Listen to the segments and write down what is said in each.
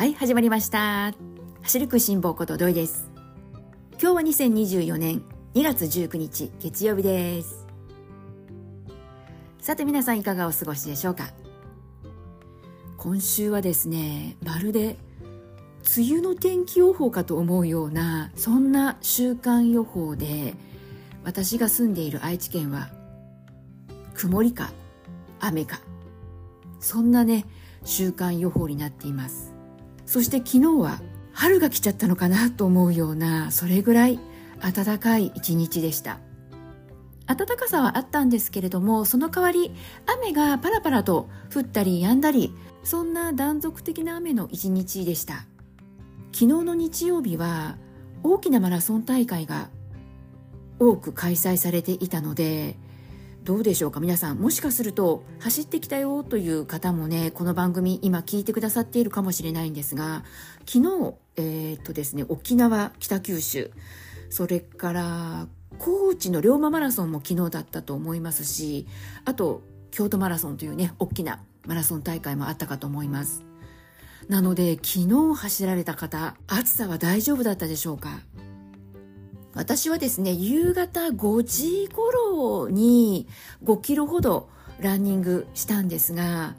はい始まりました。走るく辛抱こと土井です。今日は2024年2月19日月曜日です。さて皆さんいかがお過ごしでしょうか？今週はですねまるで梅雨の天気予報かと思うようなそんな週間予報で私が住んでいる愛知県は曇りか雨かそんなね週間予報になっています。そして昨日は春が来ちゃったのかなと思うようなそれぐらい暖かい一日でした。暖かさはあったんですけれどもその代わり雨がパラパラと降ったり止んだりそんな断続的な雨の一日でした。昨日の日曜日は大きなマラソン大会が多く開催されていたのでどうでしょうか？皆さんもしかすると走ってきたよという方もねこの番組今聞いてくださっているかもしれないんですが昨日えー、っとですね沖縄北九州それから高知の龍馬マラソンも昨日だったと思いますしあと京都マラソンというね大きなマラソン大会もあったかと思います。なので昨日走られた方暑さは大丈夫だったでしょうか？私はですね夕方5時頃に5キロほどランニングしたんですが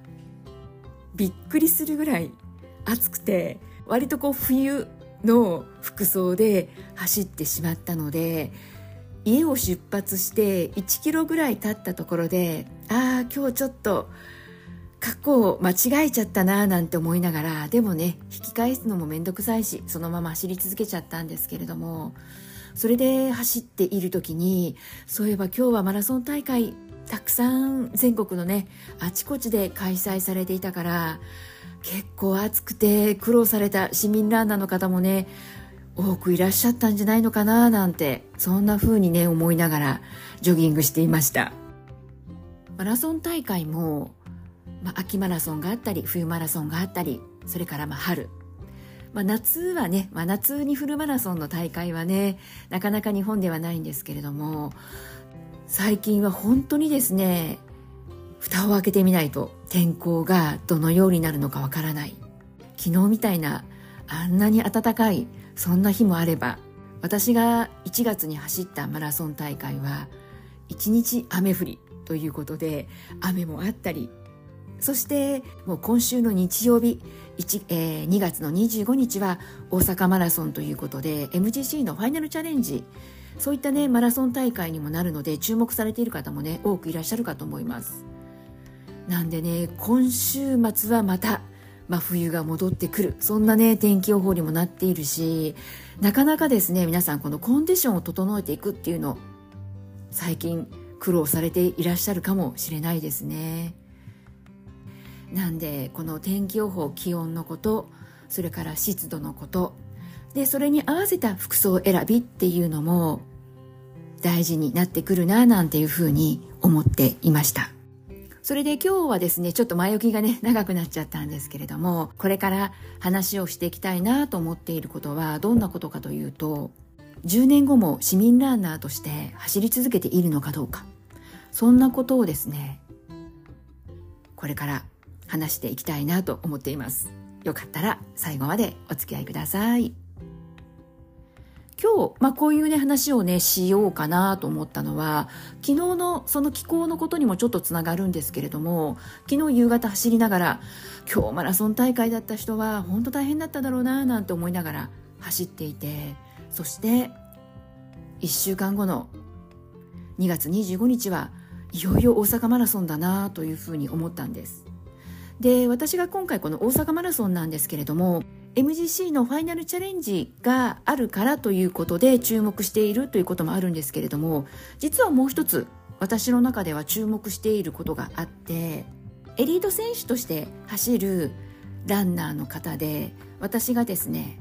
びっくりするぐらい暑くて割とこう冬の服装で走ってしまったので家を出発して1キロぐらい経ったところでああ今日ちょっと格好を間違えちゃったなーなんて思いながらでもね引き返すのも面倒くさいしそのまま走り続けちゃったんですけれどもそれで走っている時にそういえば今日はマラソン大会たくさん全国のねあちこちで開催されていたから結構暑くて苦労された市民ランナーの方もね多くいらっしゃったんじゃないのかななんてそんな風にね思いながらジョギングしていました。マラソン大会も、まあ、秋マラソンがあったり冬マラソンがあったりそれからまあ春。まあ、夏はね、まあ、夏にフルマラソンの大会はねなかなか日本ではないんですけれども最近は本当にですね蓋を開けてみないと天候がどのようになるのかわからない。昨日みたいなあんなに暖かいそんな日もあれば私が1月に走ったマラソン大会は1日雨降りということで雨もあったりそしてもう今週の日曜日1、えー、2月の25日は大阪マラソンということで MGC のファイナルチャレンジ。そういったねマラソン大会にもなるので注目されている方もね多くいらっしゃるかと思います。なんでね今週末はまた真冬が戻ってくる。そんなね天気予報にもなっているしなかなかですね皆さんこのコンディションを整えていくっていうの最近苦労されていらっしゃるかもしれないですね。なんでこの天気予報気温のことそれから湿度のことでそれに合わせた服装選びっていうのも大事になってくるななんていうふうに思っていました。それで今日はですねちょっと前置きがね長くなっちゃったんですけれどもこれから話をしていきたいなと思っていることはどんなことかというと10年後も市民ランナーとして走り続けているのかどうか。そんなことをですねこれから話していきたいなと思っています。よかったら最後までお付き合いください。今日、まあ、こういうね話をねしようかなと思ったのは昨日のその気候のことにもちょっとつながるんですけれども昨日夕方走りながら今日マラソン大会だった人は本当大変だっただろうななんて思いながら走っていてそして1週間後の2月25日はいよいよ大阪マラソンだなというふうに思ったんです。で私が今回この大阪マラソンなんですけれども MGC のファイナルチャレンジがあるからということで注目しているということもあるんですけれども実はもう一つ私の中では注目していることがあってエリート選手として走るランナーの方で私がですね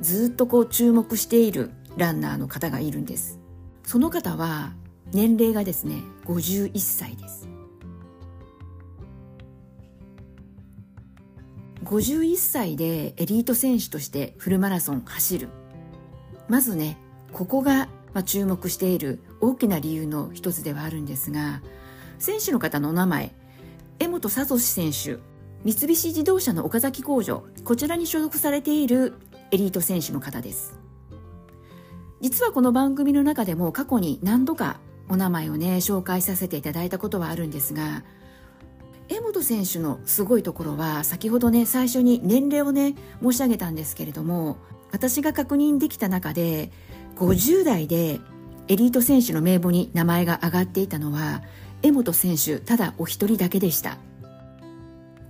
ずっとこう注目しているランナーの方がいるんです。その方は年齢がですね51歳です。51歳でエリート選手としてフルマラソン走る。まずねここが、ま注目している大きな理由の一つではあるんですが選手の方のお名前江本聡選手三菱自動車の岡崎工場こちらに所属されているエリート選手の方です。実はこの番組の中でも過去に何度かお名前をね紹介させていただいたことはあるんですが江本選手のすごいところは先ほどね最初に年齢をね申し上げたんですけれども私が確認できた中で50代でエリート選手の名簿に名前が挙がっていたのは江本選手ただお一人だけでした。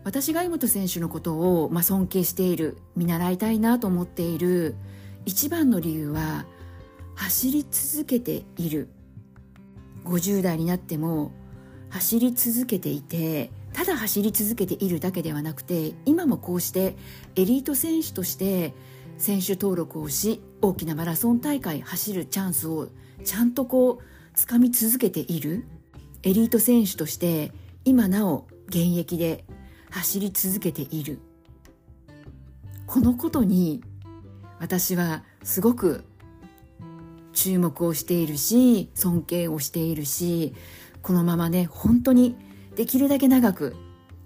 私が江本選手のことを、まあ、尊敬している見習いたいなと思っている一番の理由は走り続けている。50代になっても走り続けていてただ走り続けているだけではなくて今もこうしてエリート選手として選手登録をし大きなマラソン大会走るチャンスをちゃんとこう掴み続けているエリート選手として今なお現役で走り続けている。このことに私はすごく注目をしているし尊敬をしているしこのままね本当にできるだけ長く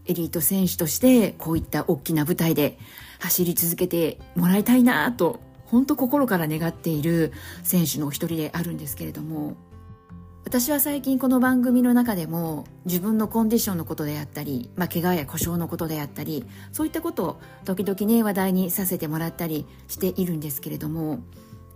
エリート選手としてこういった大きな舞台で走り続けてもらいたいなと本当心から願っている選手の一人であるんですけれども私は最近この番組の中でも自分のコンディションのことであったり、まあ、怪我や故障のことであったりそういったことを時々ね話題にさせてもらったりしているんですけれども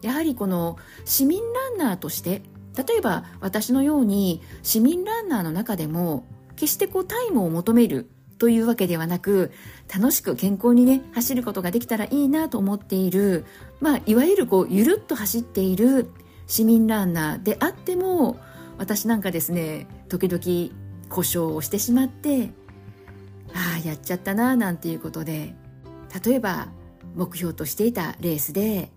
やはりこの市民ランナーとして例えば私のように市民ランナーの中でも決してこうタイムを求めるというわけではなく楽しく健康にね走ることができたらいいなと思っている、まあ、いわゆるこうゆるっと走っている市民ランナーであっても私なんかですね時々故障をしてしまってああやっちゃったななんていうことで例えば目標としていたレースで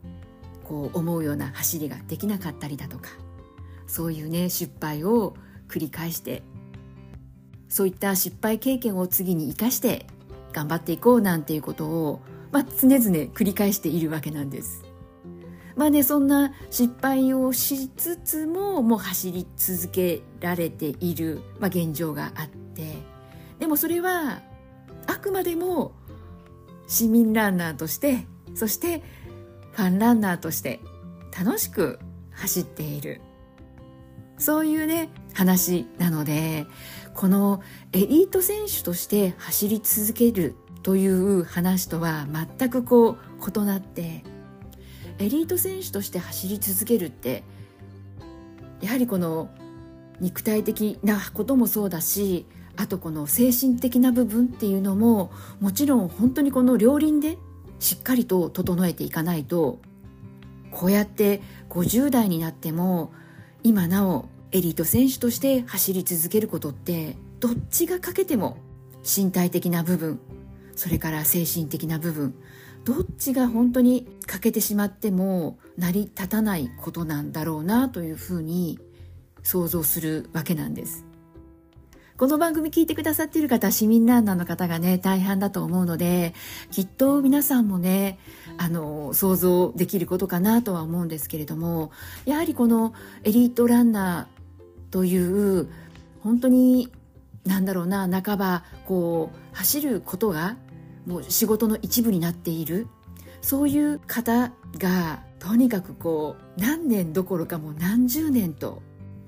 こう思うような走りができなかったりだとかそういうね失敗を繰り返してそういった失敗経験を次に生かして頑張っていこうなんていうことを、まあ、常々繰り返しているわけなんです。まあね、そんな失敗をしつつももう走り続けられている、まあ、現状があってでもそれはあくまでも市民ランナーとしてそしてファンランナーとして楽しく走っているそういうね話なのでこのエリート選手として走り続けるという話とは全くこう異なってエリート選手として走り続けるってやはりこの肉体的なこともそうだしあとこの精神的な部分っていうのももちろん本当にこの両輪でしっかりと整えていかないとこうやって50代になっても今なおエリート選手として走り続けることってどっちが欠けても身体的な部分それから精神的な部分どっちが本当に欠けてしまっても成り立たないことなんだろうなというふうに想像するわけなんです。この番組聞いてくださっている方、市民ランナーの方がね、大半だと思うので、きっと皆さんもね、あの、想像できることかなとは思うんですけれども、やはりこのエリートランナーという、本当に、なんだろうな、半ば、こう、走ることが、もう仕事の一部になっている、そういう方が、とにかくこう、何年どころかもう何十年と、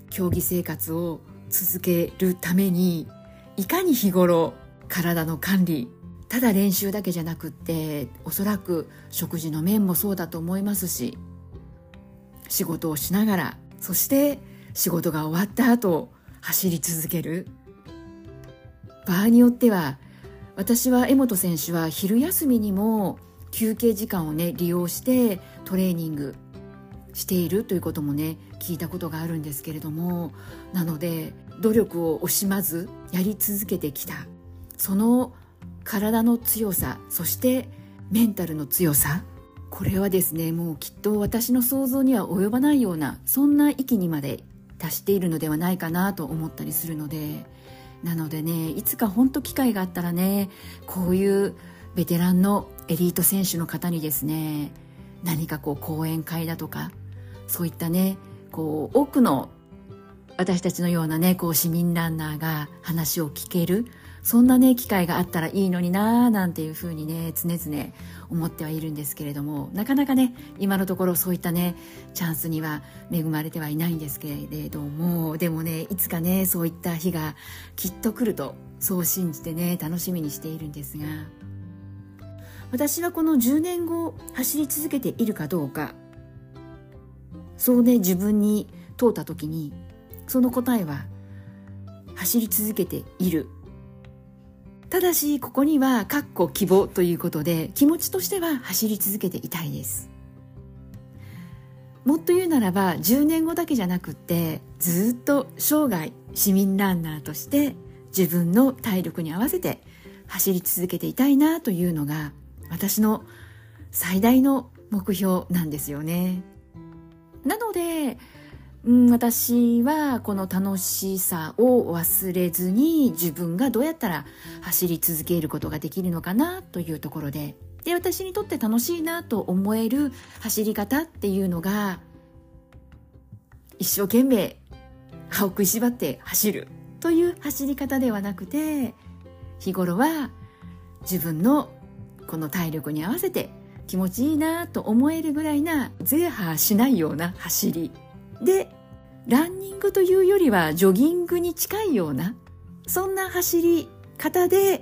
競技生活を続けるためにいかに日頃体の管理ただ練習だけじゃなくっておそらく食事の面もそうだと思いますし仕事をしながらそして仕事が終わった後走り続ける。場合によっては私は江本選手は昼休みにも休憩時間をね利用してトレーニングしているということもね聞いたことがあるんですけれどもなので努力を惜しまずやり続けてきた。その体の強さそしてメンタルの強さ。これはですねもうきっと私の想像には及ばないようなそんな域にまで達しているのではないかなと思ったりするのでなのでねいつか本当機会があったらねこういうベテランのエリート選手の方にですね何かこう講演会だとかそういったねこう多くの私たちのようなねこう市民ランナーが話を聞けるそんなね機会があったらいいのになーなんていうふうにね常々思ってはいるんですけれどもなかなかね今のところそういったねチャンスには恵まれてはいないんですけれどもでもねいつかねそういった日がきっと来るとそう信じてね楽しみにしているんですが私はこの10年後走り続けているかどうかそうね自分に問うた時にその答えは走り続けている。ただしここには「かっこ希望」ということで気持ちとしては走り続けていたいです。もっと言うならば10年後だけじゃなくってずっと生涯市民ランナーとして自分の体力に合わせて走り続けていたいなというのが私の最大の目標なんですよね。なのでうん、私はこの楽しさを忘れずに自分がどうやったら走り続けることができるのかなというところで。で私にとって楽しいなと思える走り方っていうのが一生懸命歯を食いしばって走るという走り方ではなくて日頃は自分のこの体力に合わせて気持ちいいなと思えるぐらいなゼーハーしないような走りでランニングというよりはジョギングに近いようなそんな走り方で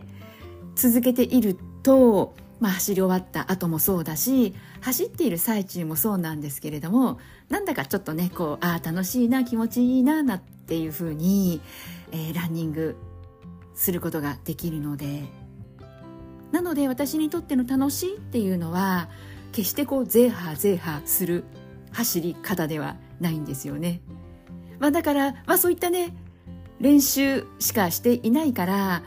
続けていると、まあ、走り終わった後もそうだし走っている最中もそうなんですけれどもなんだかちょっとねこうああ楽しいな気持ちいいななっていうふうに、えー、ランニングすることができるのでなので私にとっての楽しいっていうのは決してこうゼーハーゼーハーする走り方ではないんですよね。まあ、だから、まあ、そういったね練習しかしていないから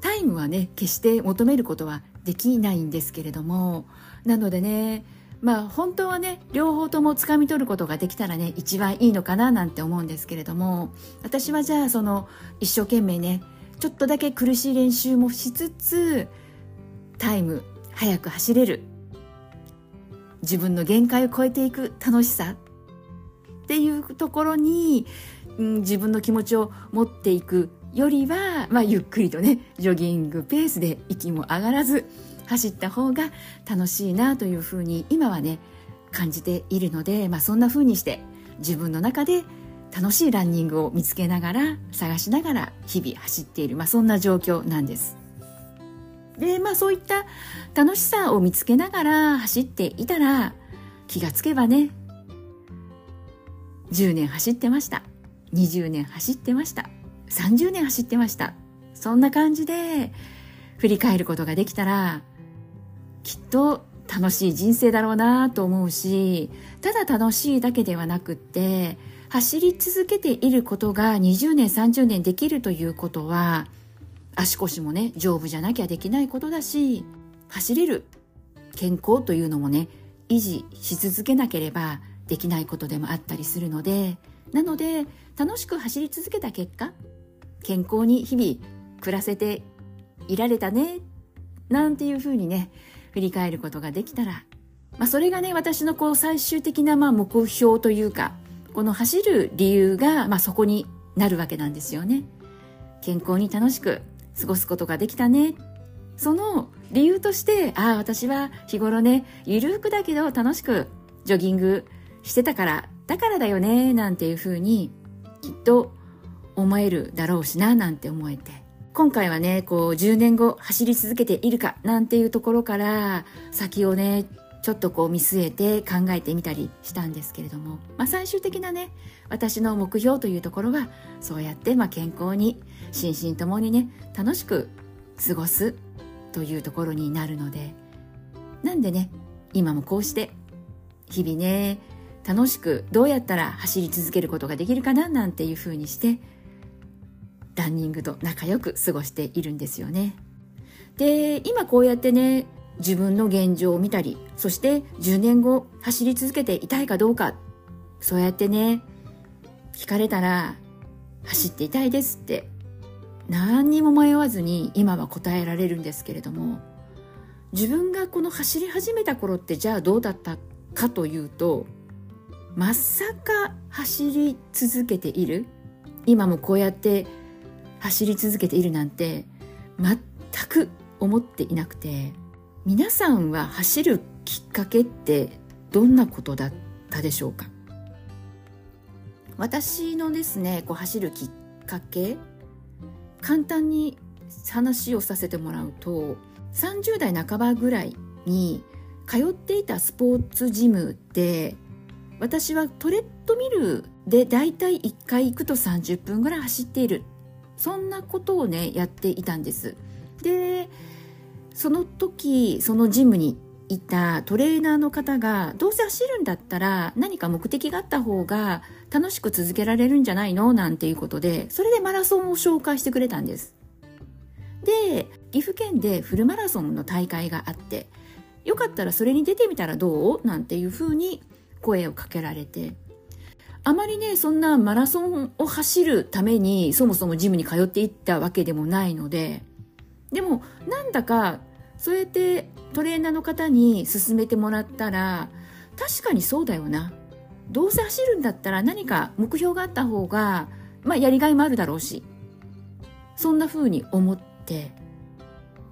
タイムはね決して求めることはできないんですけれどもなのでねまあ本当はね両方とも掴み取ることができたらね一番いいのかななんて思うんですけれども私はじゃあその一生懸命ねちょっとだけ苦しい練習もしつつタイム早く走れる自分の限界を超えていく楽しさところに、うん、自分の気持ちを持っていくよりは、まあ、ゆっくりとねジョギングペースで息も上がらず走った方が楽しいなというふうに今はね感じているので、まあ、そんなふうにして自分の中で楽しいランニングを見つけながら探しながら日々走っている、まあ、そんな状況なんです。でまあそういった楽しさを見つけながら走っていたら気がつけばね10年走ってました。20年走ってました。30年走ってました。そんな感じで振り返ることができたらきっと楽しい人生だろうなと思うしただ楽しいだけではなくって走り続けていることが20年30年できるということは足腰もね丈夫じゃなきゃできないことだし走れる健康というのもね維持し続けなければできないことでもあったりするのでなので楽しく走り続けた結果健康に日々暮らせていられたねなんていうふうにね振り返ることができたら、まあ、それがね私のこう最終的なまあ目標というかこの走る理由がまあそこになるわけなんですよね。健康に楽しく過ごすことができたねその理由としてああ私は日頃ねゆるくだけど楽しくジョギングしてたからだからだよねなんていうふうにきっと思えるだろうしななんて思えて。今回はねこう10年後走り続けているかなんていうところから先をねちょっとこう見据えて考えてみたりしたんですけれども、まあ、最終的なね私の目標というところはそうやってまあ健康に心身ともにね楽しく過ごすというところになるので。なんでね今もこうして日々ね楽しくどうやったら走り続けることができるかななんていうふうにしてランニングと仲良く過ごしているんですよね。で今こうやってね自分の現状を見たりそして10年後走り続けていたいかどうかそうやってね聞かれたら走っていたいですって何にも迷わずに今は答えられるんですけれども自分がこの走り始めた頃ってじゃあどうだったかというとまさか走り続けている？今もこうやって走り続けているなんて全く思っていなくて皆さんは走るきっかけってどんなことだったでしょうか？私のですねこう走るきっかけ簡単に話をさせてもらうと30代半ばぐらいに通っていたスポーツジムで私はトレッドミルでだいたい1回行くと30分ぐらい走っている。そんなことをねやっていたんです。でその時そのジムにいたトレーナーの方がどうせ走るんだったら何か目的があった方が楽しく続けられるんじゃないの？なんていうことでそれでマラソンを紹介してくれたんです。で岐阜県でフルマラソンの大会があってよかったらそれに出てみたらどう？なんていうふうに声をかけられて。あまりねそんなマラソンを走るためにそもそもジムに通っていったわけでもないので。でもなんだかそうやってトレーナーの方に勧めてもらったら確かにそうだよな。どうせ走るんだったら何か目標があった方が、まあ、やりがいもあるだろうし。そんな風に思って。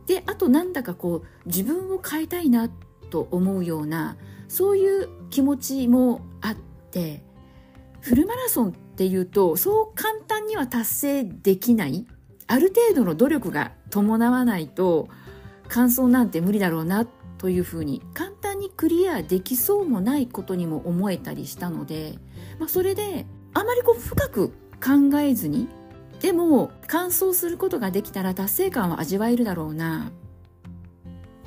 であとなんだかこう自分を変えたいなと思うようなそういう気持ちもあってフルマラソンっていうとそう簡単には達成できないある程度の努力が伴わないと完走なんて無理だろうなというふうに簡単にクリアできそうもないことにも思えたりしたので、まあ、それであまりこう深く考えずにでも完走することができたら達成感は味わえるだろうな。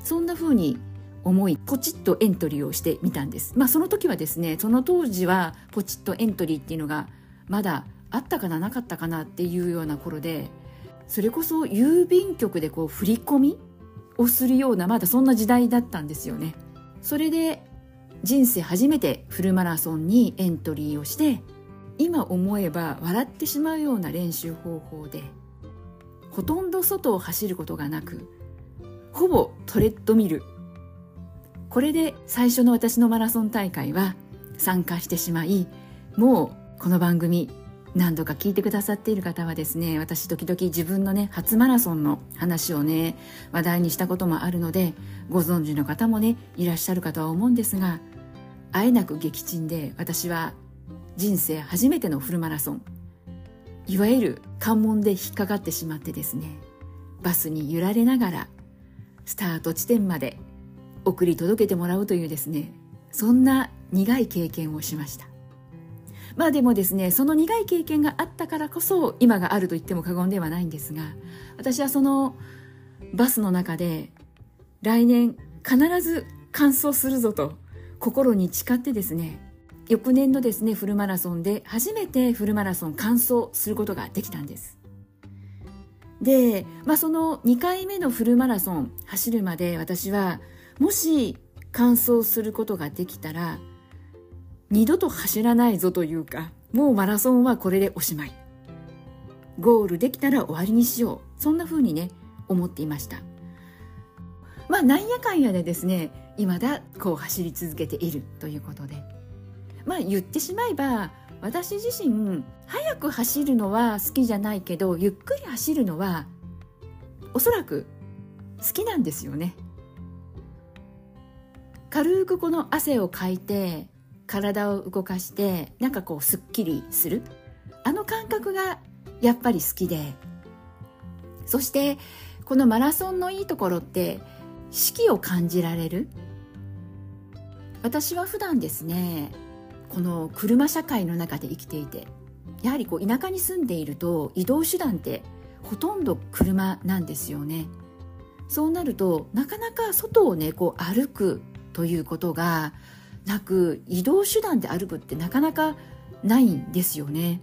そんなふうに思いポチッとエントリーをしてみたんです。まあその時はですねその当時はポチッとエントリーっていうのがまだあったかななかったかなっていうような頃でそれこそ郵便局でこう振り込みをするようなまだそんな時代だったんですよね。それで人生初めてフルマラソンにエントリーをして今思えば笑ってしまうような練習方法でほとんど外を走ることがなくほぼトレッドミルこれで最初の私のマラソン大会は参加してしまいもうこの番組何度か聞いてくださっている方はですね私時々自分のね初マラソンの話をね話題にしたこともあるのでご存知の方もねいらっしゃるかとは思うんですがあえなく撃沈で私は人生初めてのフルマラソンいわゆる関門で引っかかってしまってですねバスに揺られながらスタート地点まで送り届けてもらうというですねそんな苦い経験をしました。まあでもですねその苦い経験があったからこそ今があると言っても過言ではないんですが私はそのバスの中で来年必ず完走するぞと心に誓ってですね翌年のですねフルマラソンで初めてフルマラソン完走することができたんです。で、まあ、その2回目のフルマラソン走るまで私はもし完走することができたら二度と走らないぞというかもうマラソンはこれでおしまい。ゴールできたら終わりにしよう。そんな風にね思っていました。まあなんやかんやでですね未だこう走り続けているということで。まあ言ってしまえば私自身速く走るのは好きじゃないけどゆっくり走るのはおそらく好きなんですよね。軽くこの汗をかいて体を動かしてなんかこうすっきりする。あの感覚がやっぱり好きで。そしてこのマラソンのいいところって四季を感じられる。私は普段ですねこの車社会の中で生きていてやはりこう田舎に住んでいると移動手段ってほとんど車なんですよね。そうなるとなかなか外をねこう歩くということがなく移動手段で歩くってなかなかないんですよね。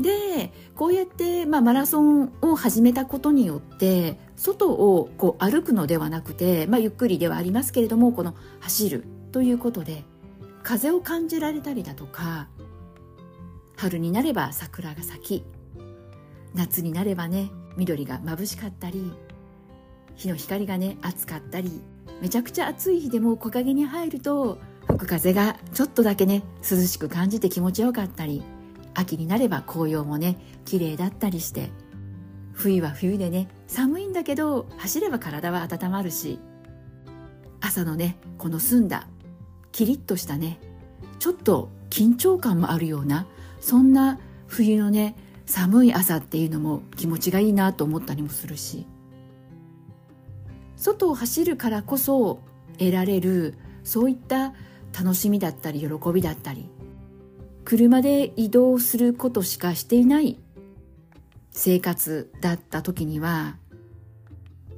でこうやって、まあ、マラソンを始めたことによって外をこう歩くのではなくて、まあ、ゆっくりではありますけれどもこの走るということで風を感じられたりだとか春になれば桜が咲き夏になればね緑が眩しかったり日の光がね暑かったりめちゃくちゃ暑い日でも木陰に入ると吹く風がちょっとだけね涼しく感じて気持ちよかったり秋になれば紅葉もね綺麗だったりして冬は冬でね寒いんだけど走れば体は温まるし朝のねこの澄んだキリッとしたねちょっと緊張感もあるようなそんな冬のね寒い朝っていうのも気持ちがいいなと思ったりもするし外を走るからこそ得られるそういった楽しみだったり喜びだったり車で移動することしかしていない生活だった時には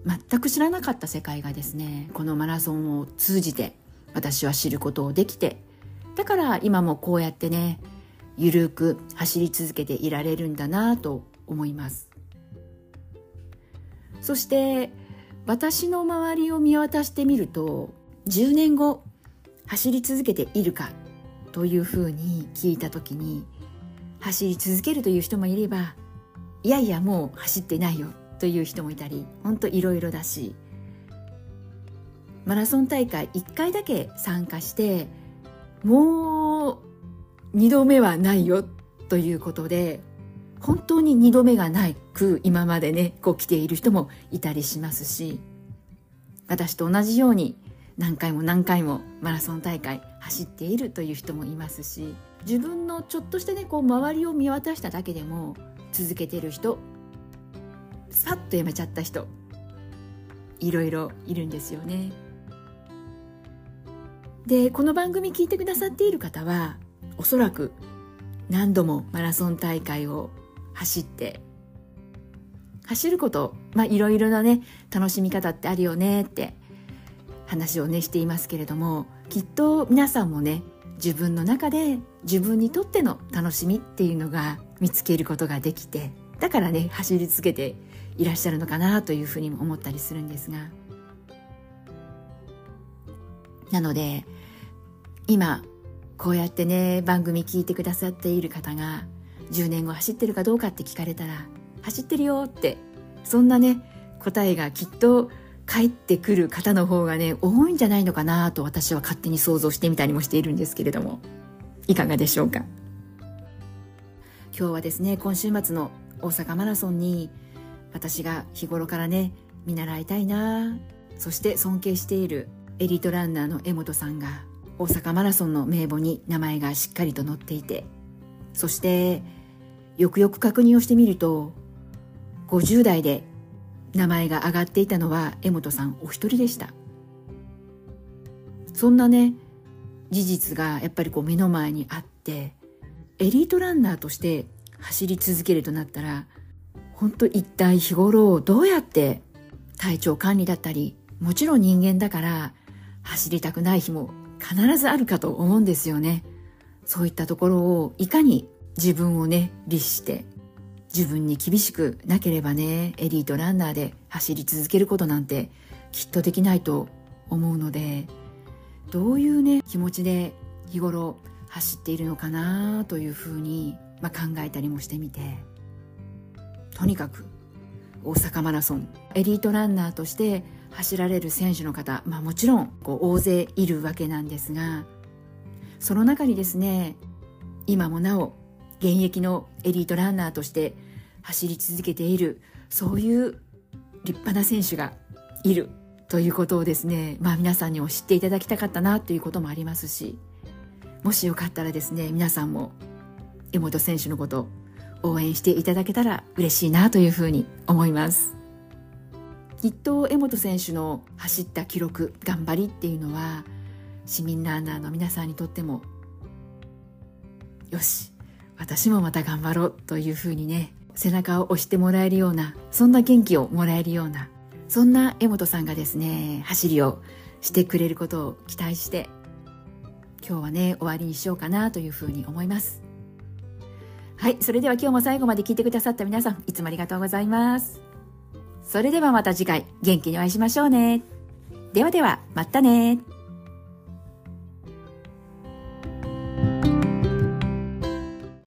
全く知らなかった世界がですねこのマラソンを通じて私は知ることをできてだから今もこうやってねゆるく走り続けていられるんだなと思います。そして私の周りを見渡してみると10年後走り続けているかというふうに聞いた時に走り続けるという人もいればいやいやもう走ってないよという人もいたり本当いろいろだしマラソン大会1回だけ参加してもう2度目はないよということで本当に2度目がないく今までねこう来ている人もいたりしますし私と同じように何回も何回もマラソン大会走っているという人もいますし自分のちょっとしたねこう周りを見渡しただけでも続けてる人スパッとやめちゃった人いろいろいるんですよね。でこの番組聞いてくださっている方はおそらく何度もマラソン大会を走って。走ることまあいろいろなね楽しみ方ってあるよねって話をねしていますけれどもきっと皆さんもね自分の中で自分にとっての楽しみっていうのが見つけることができてだからね走り続けていらっしゃるのかなというふうにも思ったりするんですが。なので今こうやってね番組聞いてくださっている方が10年後走ってるかどうかって聞かれたら走ってるよってそんなね答えがきっと帰ってくる方の方がね多いんじゃないのかなと私は勝手に想像してみたりもしているんですけれども。いかがでしょうか？今日はですね今週末の大阪マラソンに私が日頃からね見習いたいなそして尊敬しているエリートランナーの江本さんが大阪マラソンの名簿に名前がしっかりと載っていてそしてよくよく確認をしてみると50代で名前が挙がっていたのは江本さんお一人でした。そんなね事実がやっぱりこう目の前にあってエリートランナーとして走り続けるとなったら本当一体日頃どうやって体調管理だったりもちろん人間だから走りたくない日も必ずあるかと思うんですよね。そういったところをいかに自分をね律して自分に厳しくなければねエリートランナーで走り続けることなんてきっとできないと思うのでどういうね気持ちで日頃走っているのかなというふうに、まあ、考えたりもしてみてとにかく大阪マラソンエリートランナーとして走られる選手の方、まあ、もちろんこう大勢いるわけなんですがその中にですね今もなお現役のエリートランナーとして走り続けているそういう立派な選手がいるということをですねまあ皆さんにも知っていただきたかったなということもありますしもしよかったらですね皆さんも江本選手のこと応援していただけたら嬉しいなというふうに思います。きっと江本選手の走った記録頑張りっていうのは市民ランナーの皆さんにとってもよし私もまた頑張ろうというふうにね背中を押してもらえるようなそんな元気をもらえるようなそんな江本さんがですね走りをしてくれることを期待して今日はね終わりにしようかなというふうに思います。はいそれでは今日も最後まで聞いてくださった皆さんいつもありがとうございます。それではまた次回元気にお会いしましょうね。ではではまたね。